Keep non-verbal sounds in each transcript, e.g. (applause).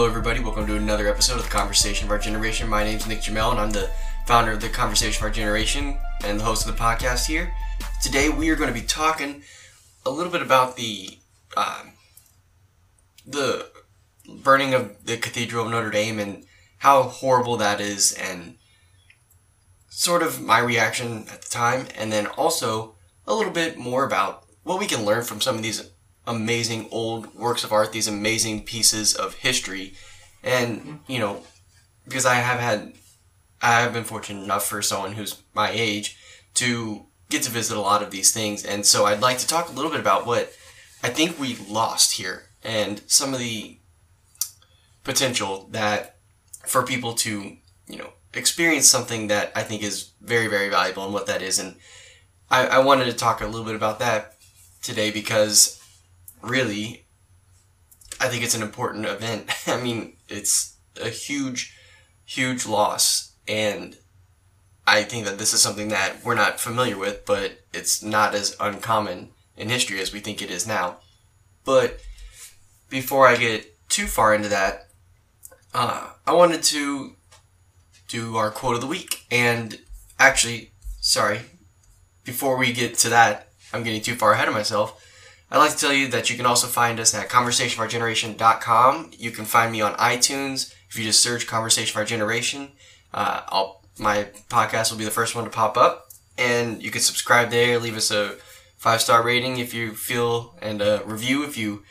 Hello, everybody. Welcome to another episode of the Conversation of Our Generation. My name's Nick Jamel, and I'm the founder of the Conversation of Our Generation and the host of the podcast here. Today, we are going to be talking a little bit about the um, the burning of the Cathedral of Notre Dame and how horrible that is, and sort of my reaction at the time, and then also a little bit more about what we can learn from some of these amazing old works of art, these amazing pieces of history. And, you know, because I have had, I have been fortunate enough for someone who's my age to get to visit a lot of these things. And so I'd like to talk a little bit about what I think we lost here and some of the potential that for people to, you know, experience something that I think is very, very valuable and what that is. And I, I wanted to talk a little bit about that today because really, I think it's an important event. (laughs) I mean, it's a huge, huge loss, and I think that this is something that we're not familiar with, but it's not as uncommon in history as we think it is now. But before I get too far into that, uh, I wanted to do our quote of the week. And actually, sorry, before we get to that, I'm getting too far ahead of myself. I'd like to tell you that you can also find us at conversationofourgeneration.com. You can find me on iTunes. If you just search Conversation of Our Generation, uh, my podcast will be the first one to pop up. And you can subscribe there, leave us a five star rating if you feel, and a review if you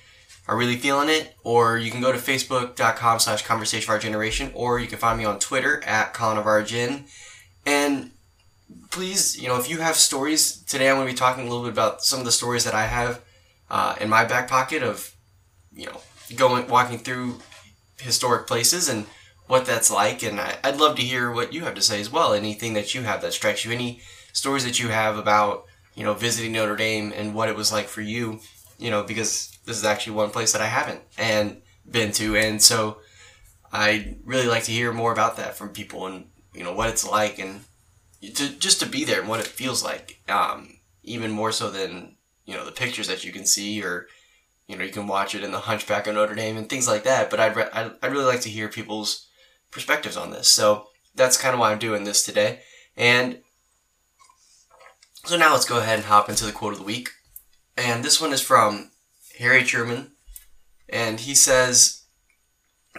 are really feeling it. Or you can go to facebook.com slash conversation of our generation, or you can find me on Twitter at Colin of our Gen. And please, you know, if you have stories today, I'm going to be talking a little bit about some of the stories that I have uh, in my back pocket of, you know, going walking through historic places and what that's like. And I, would love to hear what you have to say as well. Anything that you have that strikes you, any stories that you have about, you know, visiting Notre Dame and what it was like for you, you know, because this is actually one place that I haven't and been to. And so I'd really like to hear more about that from people and, you know, what it's like and to just to be there and what it feels like. Um, even more so than you know the pictures that you can see or you know you can watch it in the hunchback of notre dame and things like that but i'd, re- I'd, really like to hear people's perspectives on this. So that's kind of why i'm doing this today. And so now let's go ahead and hop into the quote of the week. And this one is from harry truman. And he says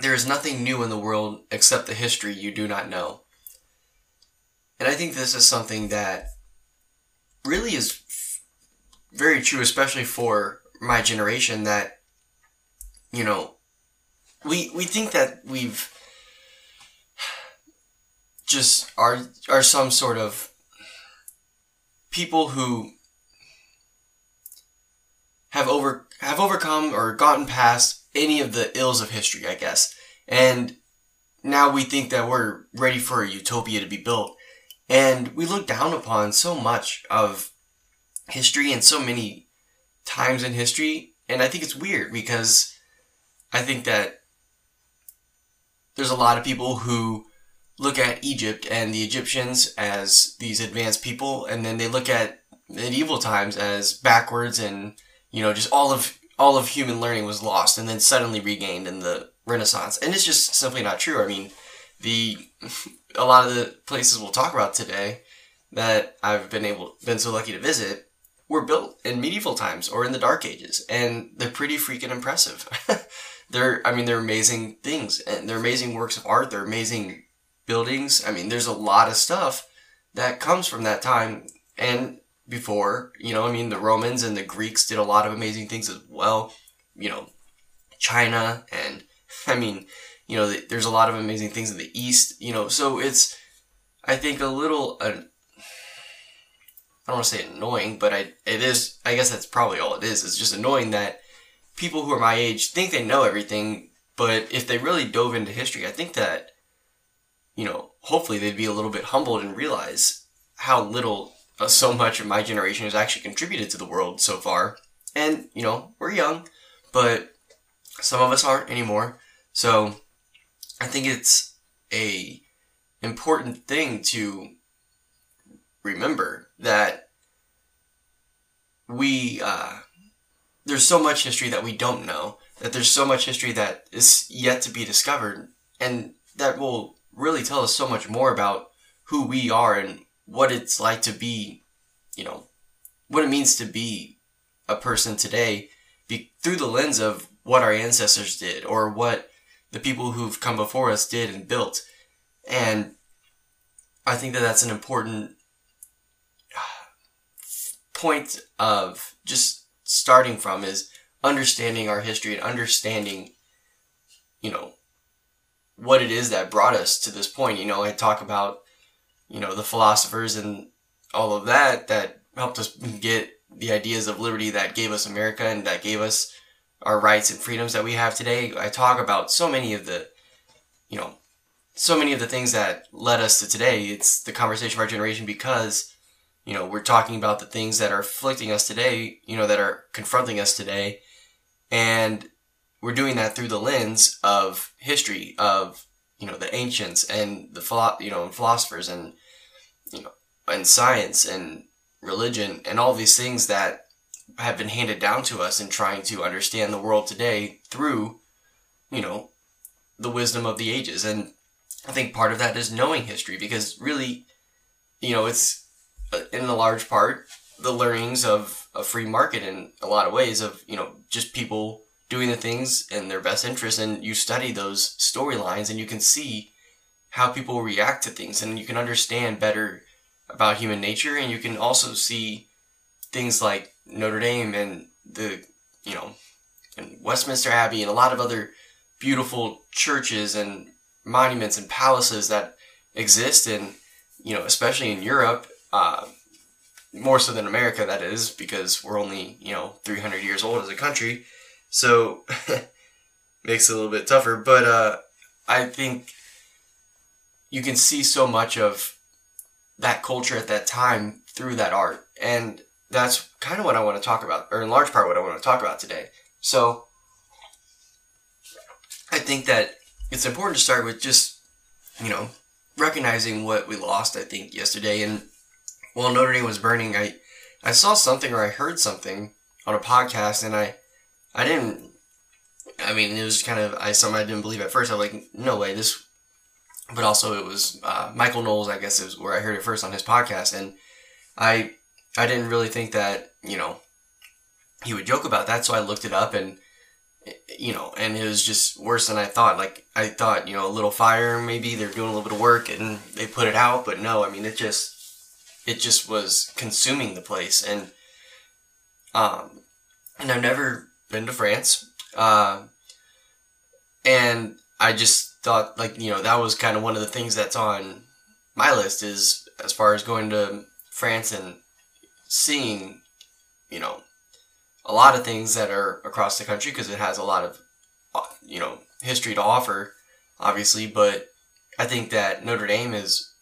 there is nothing new in the world except the history you do not know. And i think this is something that really is very true, especially for my generation. That you know, we we think that we've just are are some sort of people who have over have overcome or gotten past any of the ills of history, I guess. And now we think that we're ready for a utopia to be built. And we look down upon so much of history and so many times in history. And I think it's weird because I think that there's a lot of people who look at Egypt and the Egyptians as these advanced people, and then they look at medieval times as backwards and you know just all of all of human learning was lost and then suddenly regained in the Renaissance, and it's just simply not true. I mean, the (laughs) a lot of the places we'll talk about today that I've been able been so lucky to visit were built in medieval times or in the Dark Ages, and they're pretty freaking impressive. (laughs) they're, I mean, they're amazing things, and they're amazing works of art. They're amazing buildings. I mean, there's a lot of stuff that comes from that time and before. You know, I mean, the Romans and the Greeks did a lot of amazing things as well. You know, China and (laughs) I mean, you know, there's a lot of amazing things in the East. You know, so it's I think a little. Uh, I don't want to say annoying, but I it is. I guess that's probably all it is. It's just annoying that people who are my age think they know everything, but if they really dove into history, I think that you know, hopefully they'd be a little bit humbled and realize how little uh, so much of my generation has actually contributed to the world so far. And you know, we're young, but some of us aren't anymore. So I think it's a important thing to remember that we uh, there's so much history that we don't know that there's so much history that is yet to be discovered, and that will really tell us so much more about who we are and what it's like to be, you know, what it means to be a person today be, through the lens of what our ancestors did or what the people who've come before us did and built. And I think that that's an important point of just starting from is understanding our history and understanding, you know, what it is that brought us to this point. You know, I talk about, you know, the philosophers and all of that that helped us get the ideas of liberty that gave us America and that gave us our rights and freedoms that we have today. I talk about so many of the, you know, so many of the things that led us to today. It's the conversation of our generation because, you know, we're talking about the things that are afflicting us today, you know, that are confronting us today. And we're doing that through the lens of history, of, you know, the ancients and the, philo- you know, philosophers and, you know, and science and religion and all these things that have been handed down to us in trying to understand the world today through, you know, the wisdom of the ages. And I think part of that is knowing history because really, you know, it's Uh, in a large part the learnings of a free market in a lot of ways of, you know, just people doing the things in their best interest and you study those storylines and you can see how people react to things and you can understand better about human nature and you can also see things like Notre Dame and the, you know, and Westminster Abbey and a lot of other beautiful churches and monuments and palaces that exist in, you know, especially in Europe, uh, more so than America, that is, because we're only, you know, 300 years old as a country. So, (laughs) makes it a little bit tougher. But uh, I think you can see so much of that culture at that time through that art. And that's kind of what I want to talk about, or in large part what I want to talk about today. So, I think that it's important to start with just, you know, recognizing what we lost, I think, yesterday. And while Notre Dame was burning, I, I saw something or I heard something on a podcast and I, I didn't, I mean, it was kind of, I, something I didn't believe at first. I was like, no way, this, but also it was, uh, Michael Knowles, I guess is where I heard it first on his podcast. And I, I didn't really think that, you know, he would joke about that. So I looked it up and, you know, and it was just worse than I thought. Like I thought, you know, a little fire, maybe they're doing a little bit of work and they put it out, but no, I mean, it just, it just was consuming the place. And, um, and I've never been to France. Uh, and I just thought like, you know, that was kind of one of the things that's on my list is as far as going to France and seeing, you know, a lot of things that are across the country because it has a lot of, uh, you know, history to offer, obviously. But I think that Notre Dame is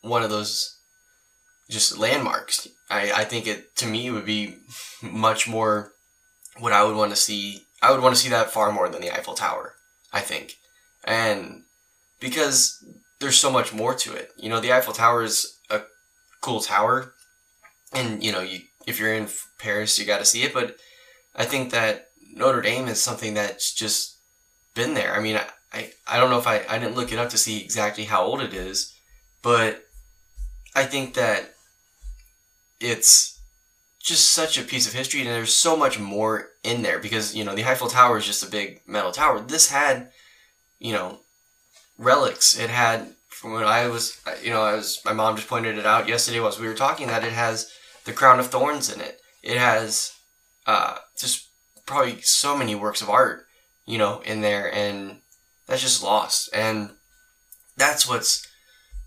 one of those just landmarks. I, I think it, to me, would be much more what I would want to see. I would want to see that far more than the Eiffel Tower, I think. And because there's so much more to it. You know, the Eiffel Tower is a cool tower, and you know, you if you're in Paris, you got to see it. But I think that Notre Dame is something that's just been there. I mean, I, I, I don't know if I, I didn't look it up to see exactly how old it is, but I think that it's just such a piece of history and there's so much more in there because, you know, the Eiffel Tower is just a big metal tower. This had, you know, relics. It had, from when I was, you know, I was, my mom just pointed it out yesterday while we were talking that it has the crown of thorns in it. It has uh, just probably so many works of art, you know, in there, and that's just lost. And that's what's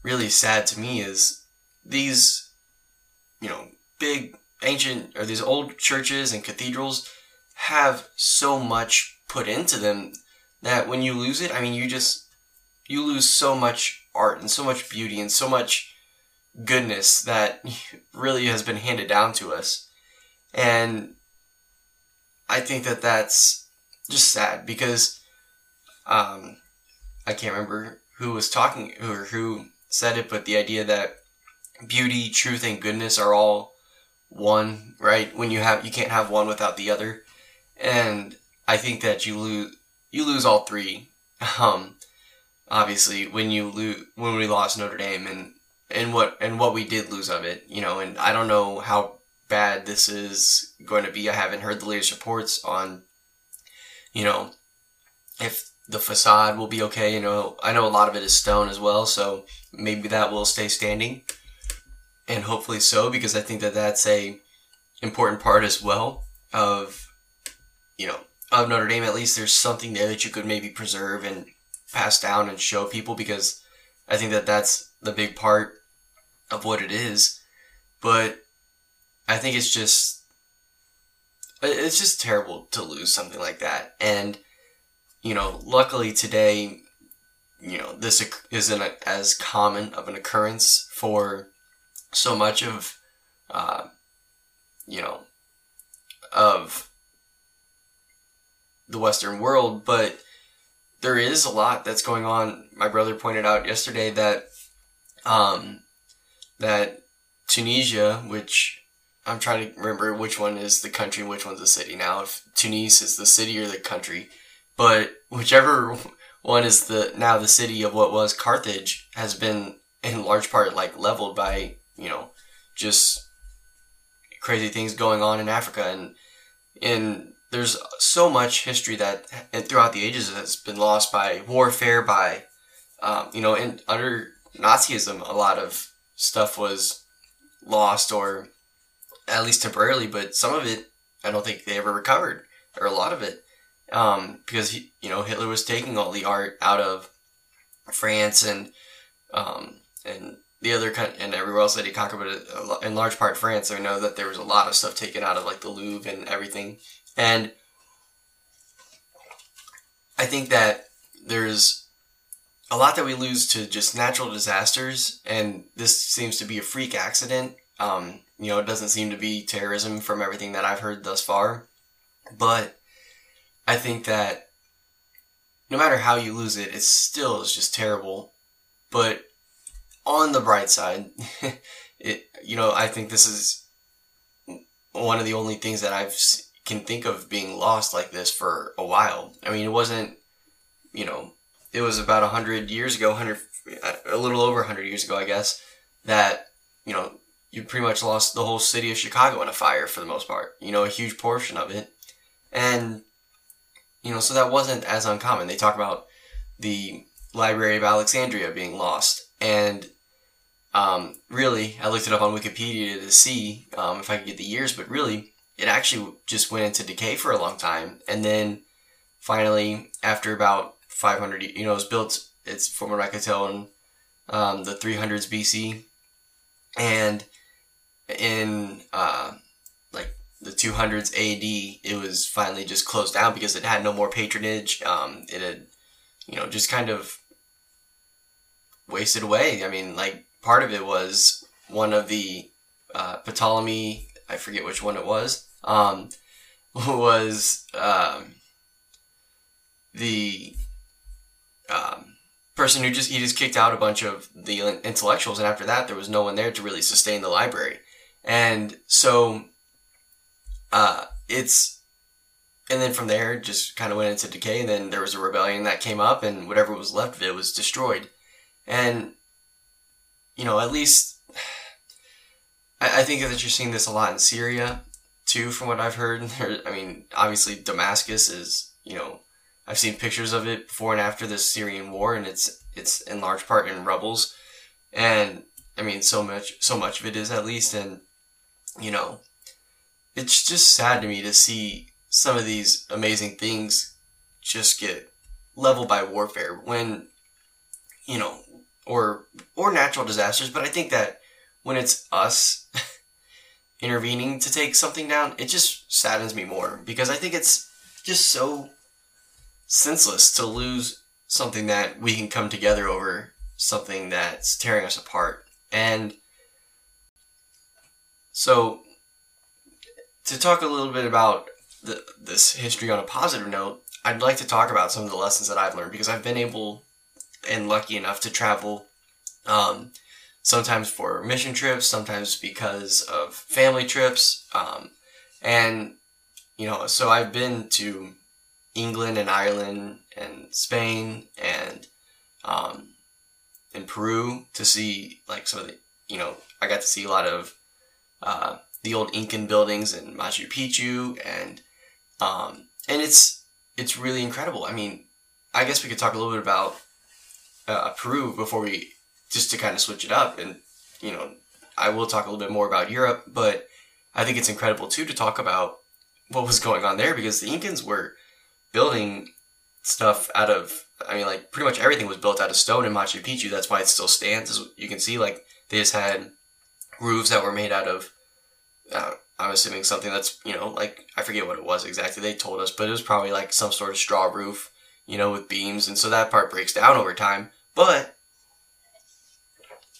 really sad to me is these, you know, big ancient or these old churches and cathedrals have so much put into them that when you lose it, I mean, you just you lose so much art and so much beauty and so much goodness that (laughs) really has been handed down to us. And I think that that's just sad because um, I can't remember who was talking or who said it, but the idea that beauty, truth, and goodness are all one, right? When you have, you can't have one without the other. And I think that you lose you lose all three. (laughs) Um, obviously, when you lose when we lost Notre Dame and and what and what we did lose of it, you know, and I don't know how bad this is going to be. I haven't heard the latest reports on, you know, if the facade will be okay. You know, I know a lot of it is stone as well, so maybe that will stay standing, and hopefully so, because I think that that's a important part as well of, you know, of Notre Dame. At least there's something there that you could maybe preserve and pass down and show people, because I think that that's the big part of what it is. But I think it's just it's just terrible to lose something like that. And you know, luckily today, you know, this isn't as common of an occurrence for so much of, uh, you know, of the Western world, but there is a lot that's going on. My brother pointed out yesterday that, um, that Tunisia, which I'm trying to remember which one is the country which one's the city now. If Tunis is the city or the country, but whichever one is the now the city of what was Carthage has been in large part like leveled by you know just crazy things going on in Africa. And and there's so much history that and throughout the ages has been lost by warfare by um, you know and under Nazism a lot of stuff was lost or at least temporarily but some of it I don't think they ever recovered or a lot of it um, because you know Hitler was taking all the art out of France and um, and the other kind and everywhere else that he conquered, but in large part France. I know that there was a lot of stuff taken out of like the Louvre and everything, and I think that there's a lot that we lose to just natural disasters, and this seems to be a freak accident. Um, you know, it doesn't seem to be terrorism from everything that I've heard thus far, but I think that no matter how you lose it, it still is just terrible. But on the bright side, (laughs) it you know I think this is one of the only things that I've can think of being lost like this for a while. I mean, it wasn't you know it was about a hundred years ago, hundred a little over hundred years ago, I guess that you know you pretty much lost the whole city of Chicago in a fire for the most part. You know, a huge portion of it, and you know, so that wasn't as uncommon. They talk about the Library of Alexandria being lost, and um, really, I looked it up on Wikipedia to see um, if I could get the years, but really, it actually just went into decay for a long time, and then finally, after about 500, you know, it was built. It's from what I could tell in um, the 300s BC, and in uh, like the 200s AD, it was finally just closed down because it had no more patronage. Um, it had, you know, just kind of wasted away. I mean, like part of it was one of the uh, Ptolemy, I forget which one it was, um, (laughs) was um, the um, person who just he just kicked out a bunch of the intellectuals, and after that, there was no one there to really sustain the library, and so uh, it's and then from there just kind of went into decay and then there was a rebellion that came up and whatever was left of it was destroyed. And you know at least (sighs) I, I think that you're seeing this a lot in syria too from what i've heard. (laughs) I mean obviously damascus is you know i've seen pictures of it before and after the syrian war and it's it's in large part in rebels and i mean so much so much of it is at least and you know it's just sad to me to see some of these amazing things just get leveled by warfare when you know or or natural disasters but i think that when it's us (laughs) intervening to take something down it just saddens me more because i think it's just so senseless to lose something that we can come together over something that's tearing us apart. And so to talk a little bit about the, this history on a positive note, I'd like to talk about some of the lessons that I've learned because I've been able and lucky enough to travel um, sometimes for mission trips, sometimes because of family trips. Um, and, you know, so I've been to England and Ireland and Spain and um, in Peru to see like some of the you know I got to see a lot of uh, the old Incan buildings in Machu Picchu and um, and it's it's really incredible. I mean, I guess we could talk a little bit about uh, Peru before we just to kind of switch it up and you know I will talk a little bit more about Europe, but I think it's incredible too to talk about what was going on there because the Incans were building stuff out of I mean like pretty much everything was built out of stone in Machu Picchu. That's why it still stands. As you can see, like they just had roofs that were made out of. Uh, I'm assuming something that's you know like I forget what it was exactly. They told us, but it was probably like some sort of straw roof, you know, with beams, and so that part breaks down over time. But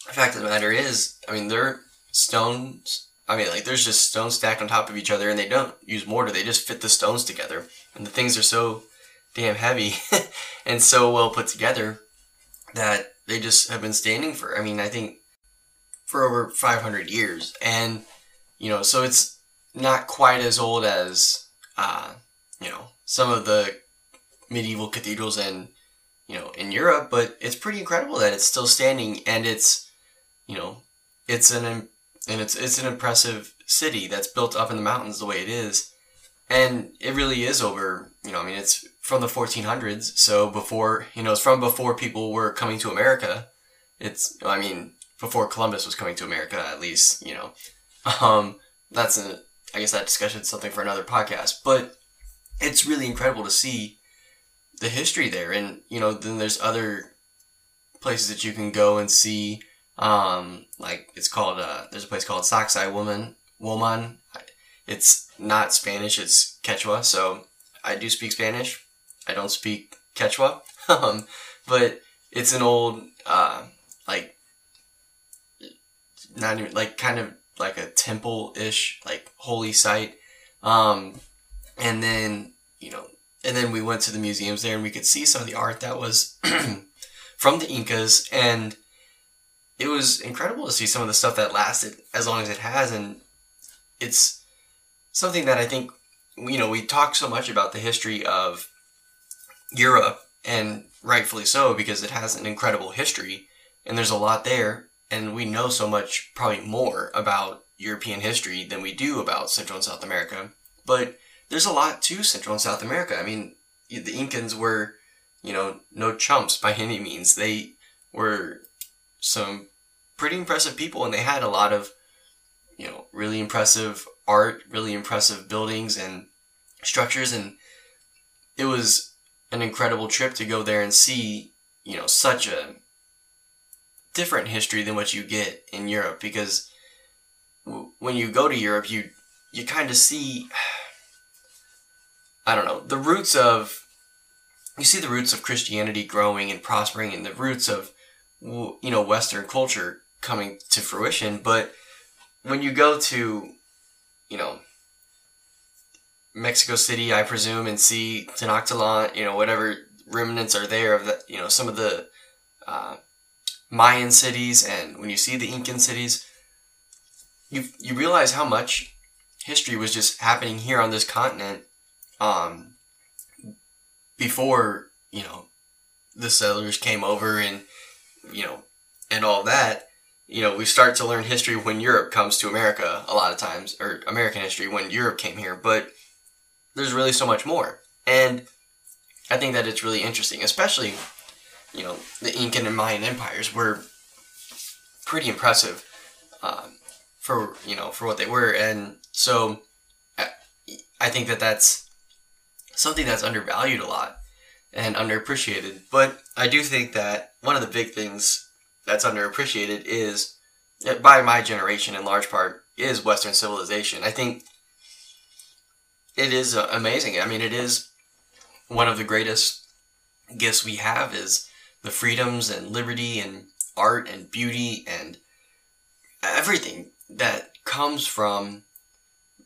the fact of the matter is, I mean, they're stones. I mean, like there's just stones stacked on top of each other, and they don't use mortar. They just fit the stones together, and the things are so damn heavy (laughs) and so well put together that they just have been standing for. I mean, I think for over 500 years, and you know, so it's not quite as old as uh, you know some of the medieval cathedrals in you know in Europe, but it's pretty incredible that it's still standing and it's you know it's an and it's it's an impressive city that's built up in the mountains the way it is, and it really is over. You know, I mean, it's from the 1400s, so before you know, it's from before people were coming to America. It's I mean, before Columbus was coming to America, at least you know. (laughs) Um, that's a I guess that discussion is something for another podcast, but it's really incredible to see the history there, and you know, then there's other places that you can go and see um, like it's called uh, there's a place called Sacsay Woman Woman. It's not Spanish, it's Quechua. So I do speak Spanish. I don't speak Quechua, (laughs) um, but it's an old uh, like not even like kind of like a temple ish like holy site. Um, and then you know, and then we went to the museums there and we could see some of the art that was (clears throat) from the Incas and it was incredible to see some of the stuff that lasted as long as it has, and it's something that I think you know we talk so much about the history of Europe, and rightfully so because it has an incredible history, and there's a lot there, and we know so much, probably more about European history than we do about Central and South America. But there's a lot to Central and South America. I mean, the Incans were, you know, no chumps by any means. They were some pretty impressive people, and they had a lot of, you know, really impressive art, really impressive buildings and structures, and it was an incredible trip to go there and see, you know, such a different history than what you get in Europe because w- when you go to Europe, you you kind of see I don't know, the roots of you see the roots of Christianity growing and prospering and the roots of you know western culture coming to fruition. But when you go to, you know, Mexico City, I presume, and see Tenochtitlan, you know, whatever remnants are there of the, you know, some of the uh, Mayan cities, and when you see the Incan cities, you you realize how much history was just happening here on this continent, um, before you know the settlers came over and you know and all that you know, we start to learn history when Europe comes to America a lot of times, or American history when Europe came here, but there's really so much more. And I think that it's really interesting, especially, you know, the Incan and Mayan empires were pretty impressive um, for, you know, for what they were. And so I think that that's something that's undervalued a lot and underappreciated. But I do think that one of the big things that's underappreciated is, by my generation in large part, is Western civilization. I think it is uh, amazing. I mean, it is one of the greatest gifts we have is the freedoms and liberty and art and beauty and everything that comes from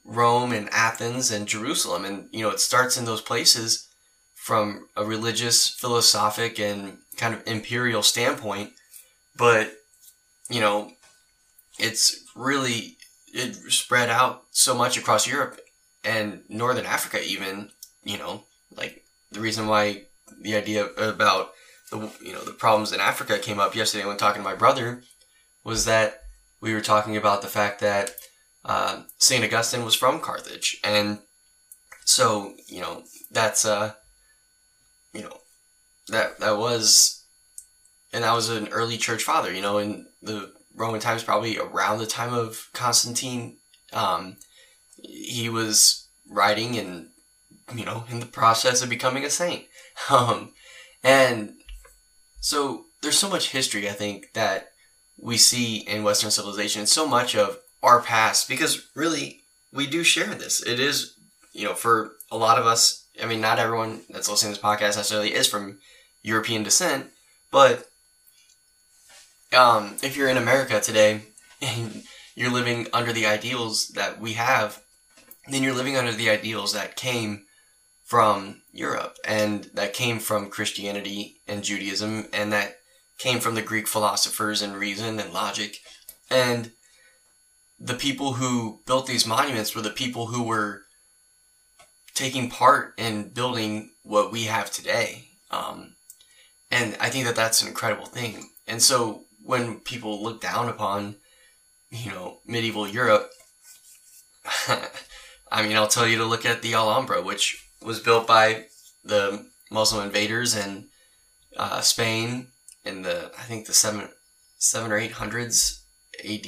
Rome and Athens and Jerusalem. And, you know, it starts in those places from a religious, philosophic, and kind of imperial standpoint but you know, it's really it spread out so much across Europe and Northern Africa, even you know, like the reason why the idea about the you know the problems in Africa came up yesterday when talking to my brother was that we were talking about the fact that uh, Saint Augustine was from Carthage, and so you know that's uh you know that that was and that was an early church father. You know, in the Roman times, probably around the time of Constantine, um, he was writing and you know in the process of becoming a saint. (laughs) Um, and so there's so much history I think that we see in Western civilization, so much of our past because really we do share this. It is you know for a lot of us. I mean, not everyone that's listening to this podcast necessarily is from European descent, but um, if you're in America today (laughs) and you're living under the ideals that we have, then you're living under the ideals that came from Europe and that came from Christianity and Judaism and that came from the Greek philosophers and reason and logic. And the people who built these monuments were the people who were taking part in building what we have today. Um, and I think that that's an incredible thing. And so when people look down upon, you know, medieval Europe, (laughs) I mean, I'll tell you to look at the Alhambra, which was built by the Muslim invaders in uh, Spain in the, I think the seven, seven or eight hundreds AD.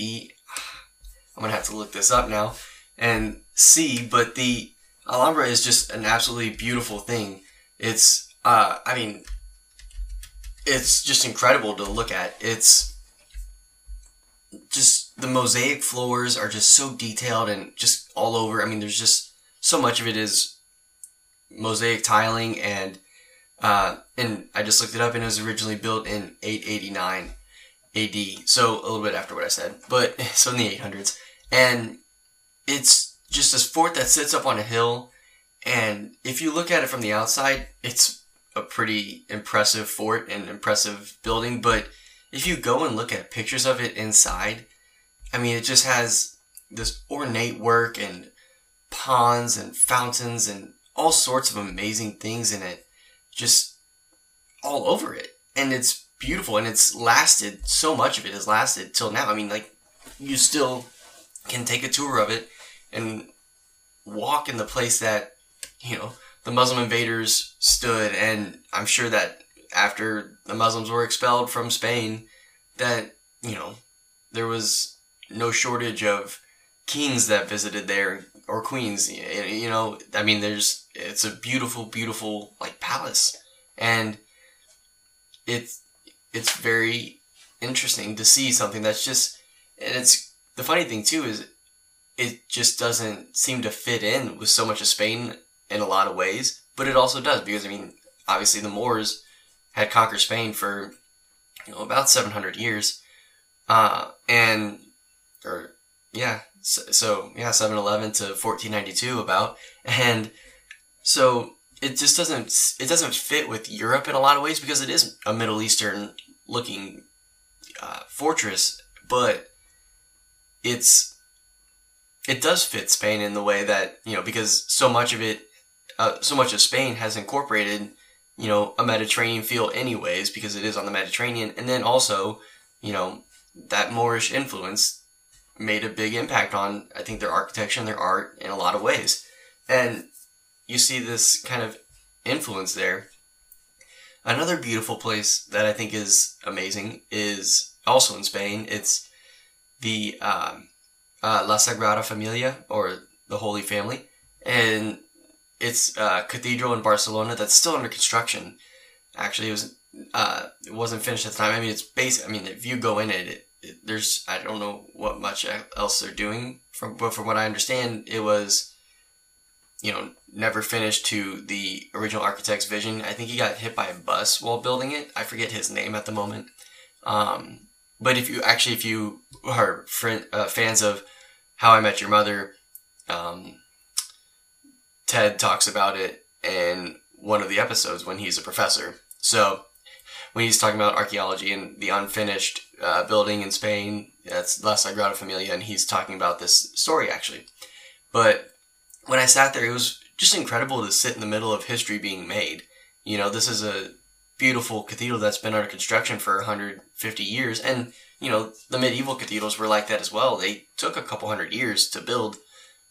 I'm gonna have to look this up now and see, but the Alhambra is just an absolutely beautiful thing. It's, uh, I mean, it's just incredible to look at. It's just the mosaic floors are just so detailed and just all over. I mean, there's just so much of it is mosaic tiling and uh, and I just looked it up and it was originally built in 889 AD, so a little bit after what I said, but (laughs) so in the 800s, and it's just this fort that sits up on a hill, and if you look at it from the outside, it's a pretty impressive fort and impressive building, but if you go and look at pictures of it inside, I mean, it just has this ornate work and ponds and fountains and all sorts of amazing things in it, just all over it. And it's beautiful and it's lasted, so much of it has lasted till now. I mean, like, you still can take a tour of it and walk in the place that, you know, the Muslim invaders stood, and I'm sure that after the Muslims were expelled from Spain, that you know there was no shortage of kings that visited there or queens. You know, I mean, there's it's a beautiful, beautiful like palace, and it's it's very interesting to see something that's just and it's the funny thing too is it just doesn't seem to fit in with so much of Spain in a lot of ways, but it also does because I mean, obviously the Moors had conquered Spain for you know about 700 years, uh, and or yeah, so, so yeah, 711 to 1492 about, and so it just doesn't it doesn't fit with Europe in a lot of ways because it is a Middle Eastern looking uh, fortress, but it's it does fit Spain in the way that you know because so much of it uh, so much of Spain has incorporated, you know, a Mediterranean feel anyways because it is on the Mediterranean, and then also, you know, that Moorish influence made a big impact on I think their architecture and their art in a lot of ways, and you see this kind of influence there. Another beautiful place that I think is amazing is also in Spain. It's the um, uh, La Sagrada Familia or the Holy Family, and it's a cathedral in Barcelona that's still under construction. Actually, it was uh, it wasn't finished at the time. I mean, it's basic. I mean, if you go in it, it, it, there's I don't know what much else they're doing. From but from what I understand, it was you know never finished to the original architect's vision. I think he got hit by a bus while building it. I forget his name at the moment. Um, but if you actually if you are friend, uh, fans of How I Met Your Mother, um, Ted talks about it in one of the episodes when he's a professor. So when he's talking about archaeology and the unfinished uh, building in Spain, that's La Sagrada Familia, and he's talking about this story actually. But when I sat there, it was just incredible to sit in the middle of history being made You know, this is a beautiful cathedral that's been under construction for 150 years, and you know the medieval cathedrals were like that as well. They took a couple hundred years to build.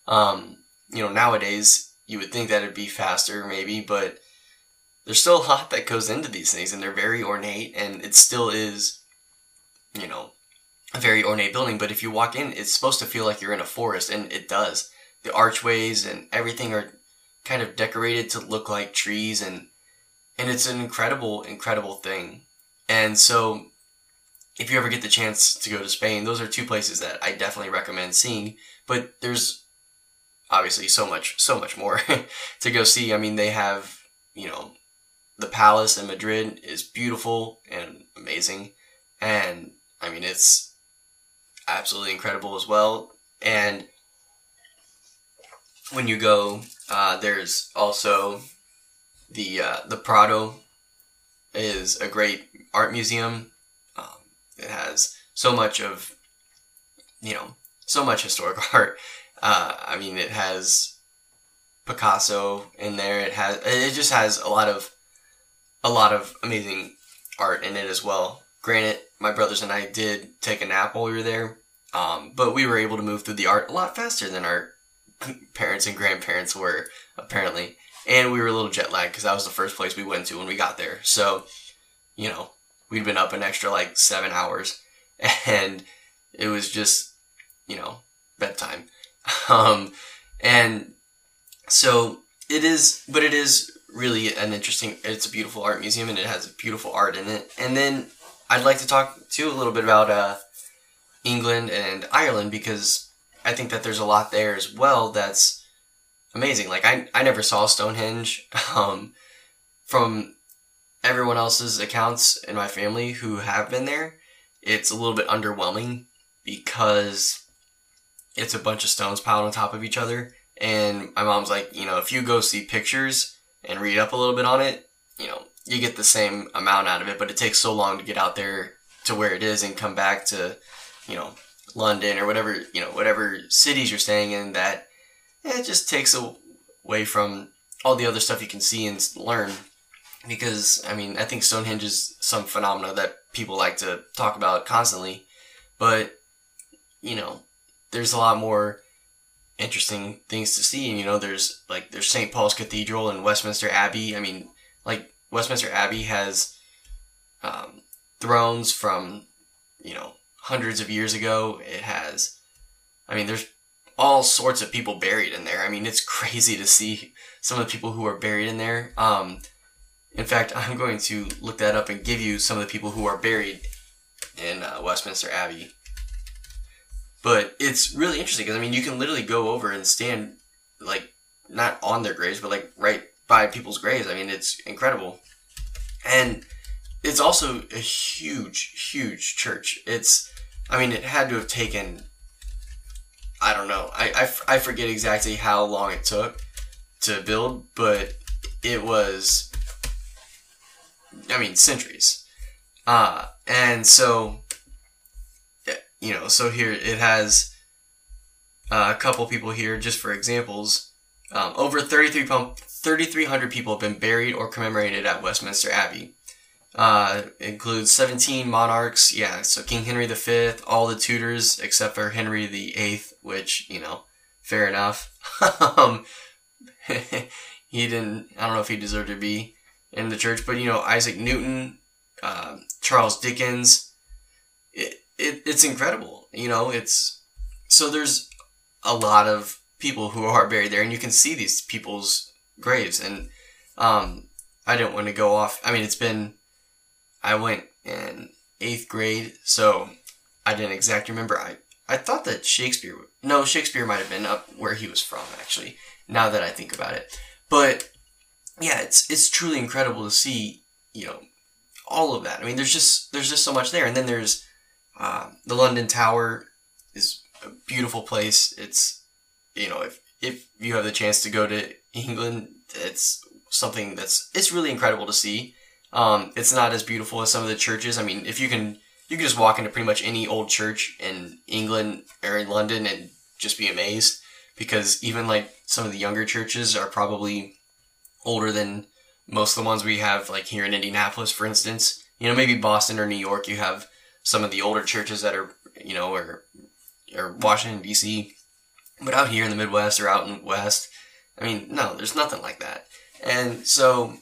Um, you know, nowadays you would think that it'd be faster, maybe, but there's still a lot that goes into these things, and they're very ornate, and it still is, you know, a very ornate building. But if you walk in, it's supposed to feel like you're in a forest, and it does. The archways and everything are kind of decorated to look like trees, and and it's an incredible, incredible thing. And so, if you ever get the chance to go to Spain, those are two places that I definitely recommend seeing. But there's obviously so much, so much more (laughs) to go see. I mean, they have, you know, the palace in Madrid is beautiful and amazing. And I mean, it's absolutely incredible as well. And when you go, uh, there's also the uh, the Prado is a great art museum. Um, it has so much of you know so much historic (laughs) art. Uh, I mean, it has Picasso in there. It has it just has a lot of a lot of amazing art in it as well. Granted, my brothers and I did take a nap while we were there, um, but we were able to move through the art a lot faster than our (laughs) parents and grandparents were apparently, and we were a little jet lagged because that was the first place we went to when we got there. So, you know, we'd been up an extra like seven hours, (laughs) and it was just, you know, bedtime. (laughs) Um, and so it is, but it is really an interesting. It's a beautiful art museum, and it has beautiful art in it. And then I'd like to talk too a little bit about uh, England and Ireland because I think that there's a lot there as well that's amazing. Like I, I never saw Stonehenge. (laughs) Um, from everyone else's accounts in my family who have been there, it's a little bit underwhelming because it's a bunch of stones piled on top of each other. And my mom's like, you know, if you go see pictures and read up a little bit on it, you know, you get the same amount out of it, but it takes so long to get out there to where it is and come back to, you know, London or whatever, you know, whatever cities you're staying in that it just takes away from all the other stuff you can see and learn. Because, I mean, I think Stonehenge is some phenomena that people like to talk about constantly. But, you know, there's a lot more interesting things to see. And, you know, there's, like, there's St. Paul's Cathedral and Westminster Abbey. I mean, like, Westminster Abbey has um, thrones from, you know, hundreds of years ago. It has, I mean, there's all sorts of people buried in there. I mean, it's (laughs) crazy to see some of the people who are buried in there. Um, in fact, (laughs) I'm going to look that up and give you some of the people who are buried in uh, Westminster Abbey. But it's really interesting because I mean, you can literally go over and stand like not on their graves, but like right by people's graves. I mean, it's incredible, and it's also a huge, huge church. It's I mean, it had to have taken, I don't know, I, I, I forget exactly how long it took to build, but it was, I mean, centuries. Uh, and so, you know, so here it has uh, a couple people here, just for examples. Um, over 3,300 people have been buried or commemorated at Westminster Abbey. Uh, includes 17 monarchs. Yeah, so King Henry V, all the Tudors except for Henry VIII, which, you know, fair enough. (laughs) um, (laughs) he didn't, I don't know if he deserved to be in the church, but, you know, Isaac Newton, uh, Charles Dickens. It, it, it's incredible. You know, it's, so there's a lot of people who are buried there, and you can see these people's graves. And um, I don't want to go off. I mean, it's been I went in eighth grade, so I didn't exactly remember. I, I thought that Shakespeare, no, Shakespeare might have been up where he was from, actually, now that I think about it. But yeah, it's it's truly incredible to see, you know, all of that. I mean, there's just there's just so much there, and then there's uh, the London Tower is a beautiful place. It's you know if if you have the chance to go to England, it's something that's it's really incredible to see. Um, it's not as beautiful as some of the churches. I mean, if you can, you can just walk into pretty much any old church in England or in London and just be amazed because even like some of the younger churches are probably older than most of the ones we have, like here in Indianapolis, for instance. You know, maybe Boston or New York, you have some of the older churches that are, you know, or or Washington D.C. But out here in the Midwest or out in the West, I mean, no, there's nothing like that. And so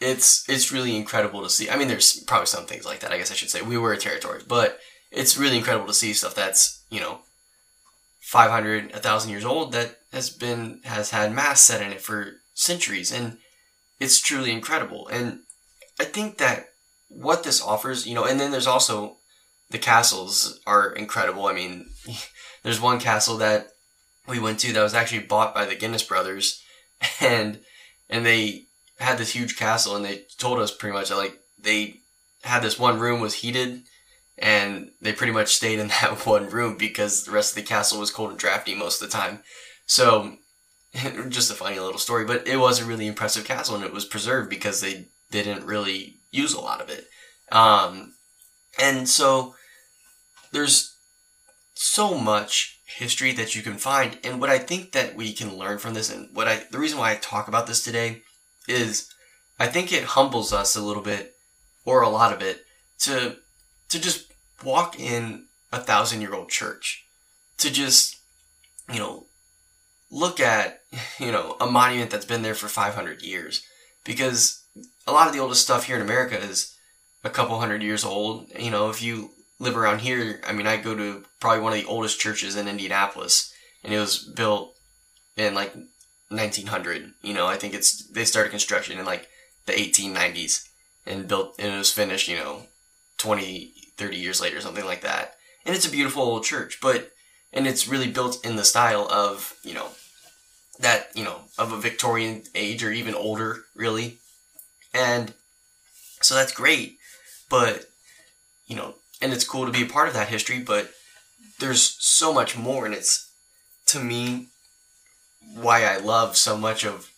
it's it's really incredible to see. I mean, there's probably some things like that. I guess I should say we were a territory, but it's really incredible to see stuff that's you know 500 1000 years old that has been has had mass set in it for centuries and it's truly incredible. And i think that what this offers you know and then there's also the castles are incredible. I mean (laughs) there's one castle that we went to that was actually bought by the guinness brothers (laughs) and and they had this huge castle and they told us pretty much that like they had this one room was heated and they pretty much stayed in (laughs) that one room because the rest of the castle was cold and drafty most of the time. So, (laughs) just a funny little story, but it was a really impressive castle and it was preserved because they didn't really use a lot of it. Um, and so, there's so much history that you can find, and what I think that we can learn from this, and what I the reason why I talk about this today is I think it humbles us a little bit, or a lot of it, to to just walk in a thousand year old church, to just, you know, look at, you know, a monument that's been there for 500 years. Because a lot of the oldest stuff here in America is a couple hundred years old. You know, if you live around here, I mean, I go to probably one of the oldest churches in Indianapolis, and it was built in like 1900. You know, I think it's, they started construction in like the 1890s and built, and it was finished, you know, 20, 30 years later, or something like that. And it's a beautiful old church, but, and it's really built in the style of, you know, that, you know, of a Victorian age or even older, really. And so that's great, but, you know, and it's cool to be a part of that history, but there's so much more, and it's, to me, why I love so much of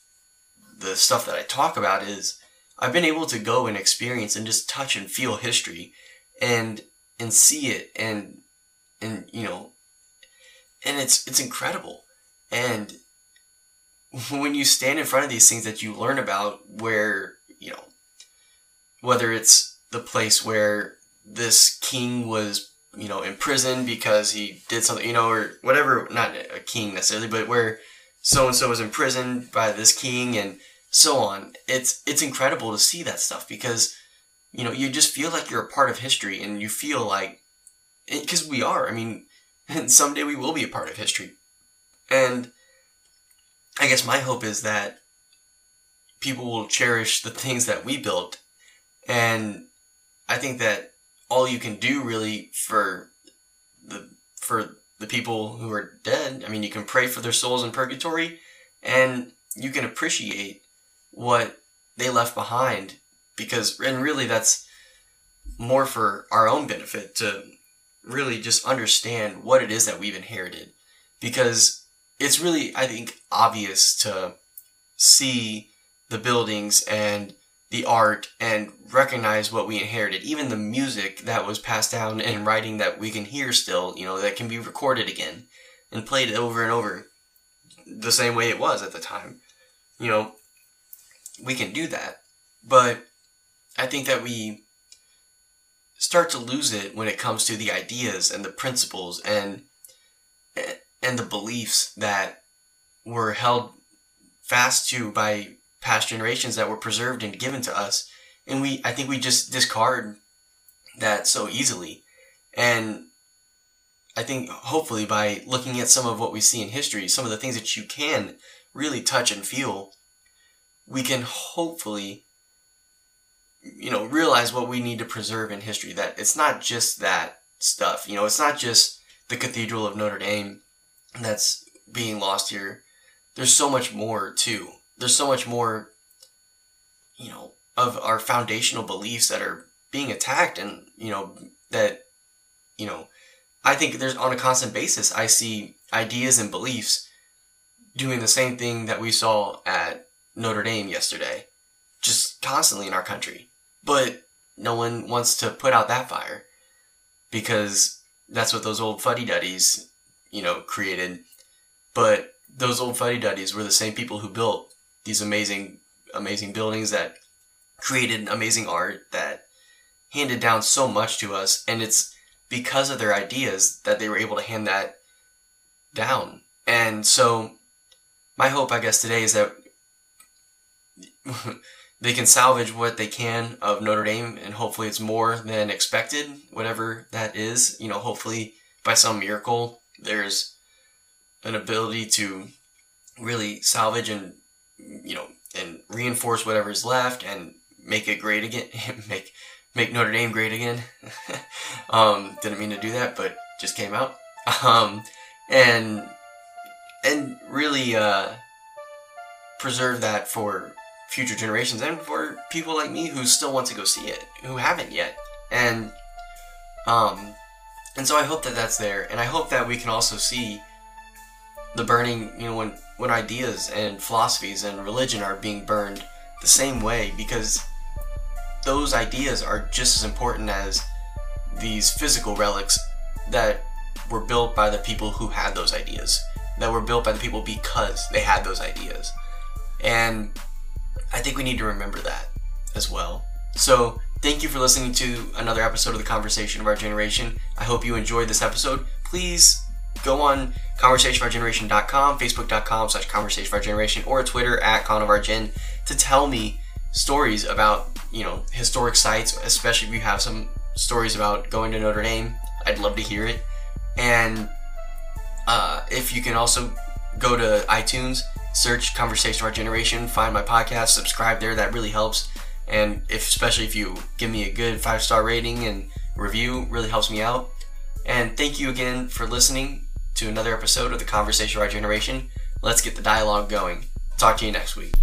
the stuff that I talk about is I've been able to go and experience and just touch and feel history and and see it and and you know and it's it's incredible. And (laughs) when you stand in front of these things that you learn about where you know whether it's the place where this king was you know imprisoned because he did something you know or whatever not a king necessarily but where so and so was imprisoned by this king and so on it's it's incredible to see that stuff because you know, you just feel like you're a part of history and you feel like, because we are, I mean, and (laughs) someday we will be a part of history. And I guess my hope is that people will cherish the things that we built. And I think that all you can do really for the, for the people who are dead, I mean, you can pray for their souls in purgatory and you can appreciate what they left behind because and really that's more for our own benefit to really just understand what it is that we've inherited. Because it's really i think obvious to see the buildings and the art and recognize what we inherited. Even the music that was passed down and writing that we can hear still you know that can be recorded again and played over and over the same way it was at the time. You know we can do that. But I think that we start to lose it when it comes to the ideas and the principles and and the beliefs that were held fast to by past generations that were preserved and given to us. And we I think we just discard that so easily. And I think hopefully by looking at some of what we see in history some of the things that you can really touch and feel we can hopefully you know, realize what we need to preserve in history. That it's not just that stuff. You know, it's not just the Cathedral of Notre Dame that's being lost here. There's so much more too. There's so much more, you know, of our foundational beliefs that are being attacked, and you know that, you know, I think there's on a constant basis. I see ideas and beliefs doing the same thing that we saw at Notre Dame yesterday, just constantly in our country. But no one wants to put out that fire because that's what those old fuddy duddies, you know, created. But those old fuddy duddies were the same people who built these amazing amazing buildings, that created amazing art, that handed down so much to us, and it's because of their ideas that they were able to hand that down. And so, my hope, I guess, today is that (laughs) they can salvage what they can of Notre Dame, and hopefully it's more than expected, whatever that is. You know, hopefully by some miracle, there's an ability to really salvage and, you know, and reinforce whatever's left and make it great again, (laughs) make make Notre Dame great again. (laughs) um, didn't mean to do that, but just came out. (laughs) Um, and and really uh, preserve that for future generations and for people like me who still want to go see it, who haven't yet. And um, and so I hope that that's there, and I hope that we can also see the burning. You know, when when ideas and philosophies and religion are being burned the same way, because those ideas are just as important as these physical relics that were built by the people who had those ideas, that were built by the people because they had those ideas. And I think we need to remember that as well. So, thank you for listening to another episode of the Conversation of Our Generation. I hope you enjoyed this episode. Please go on conversationofourgeneration.com, facebook.com slash conversation of generation, or Twitter at con of our gen to tell me stories about, you know, historic sites, especially if you have some stories about going to Notre Dame. I'd love to hear it. And uh, if you can also go to iTunes, search Conversation Our Generation, find my podcast, subscribe there. That really helps. And if especially if you give me a good five star rating and review, really helps me out. And thank you again for listening to another episode of the Conversation Our Generation. Let's get the dialogue going. Talk to you next week.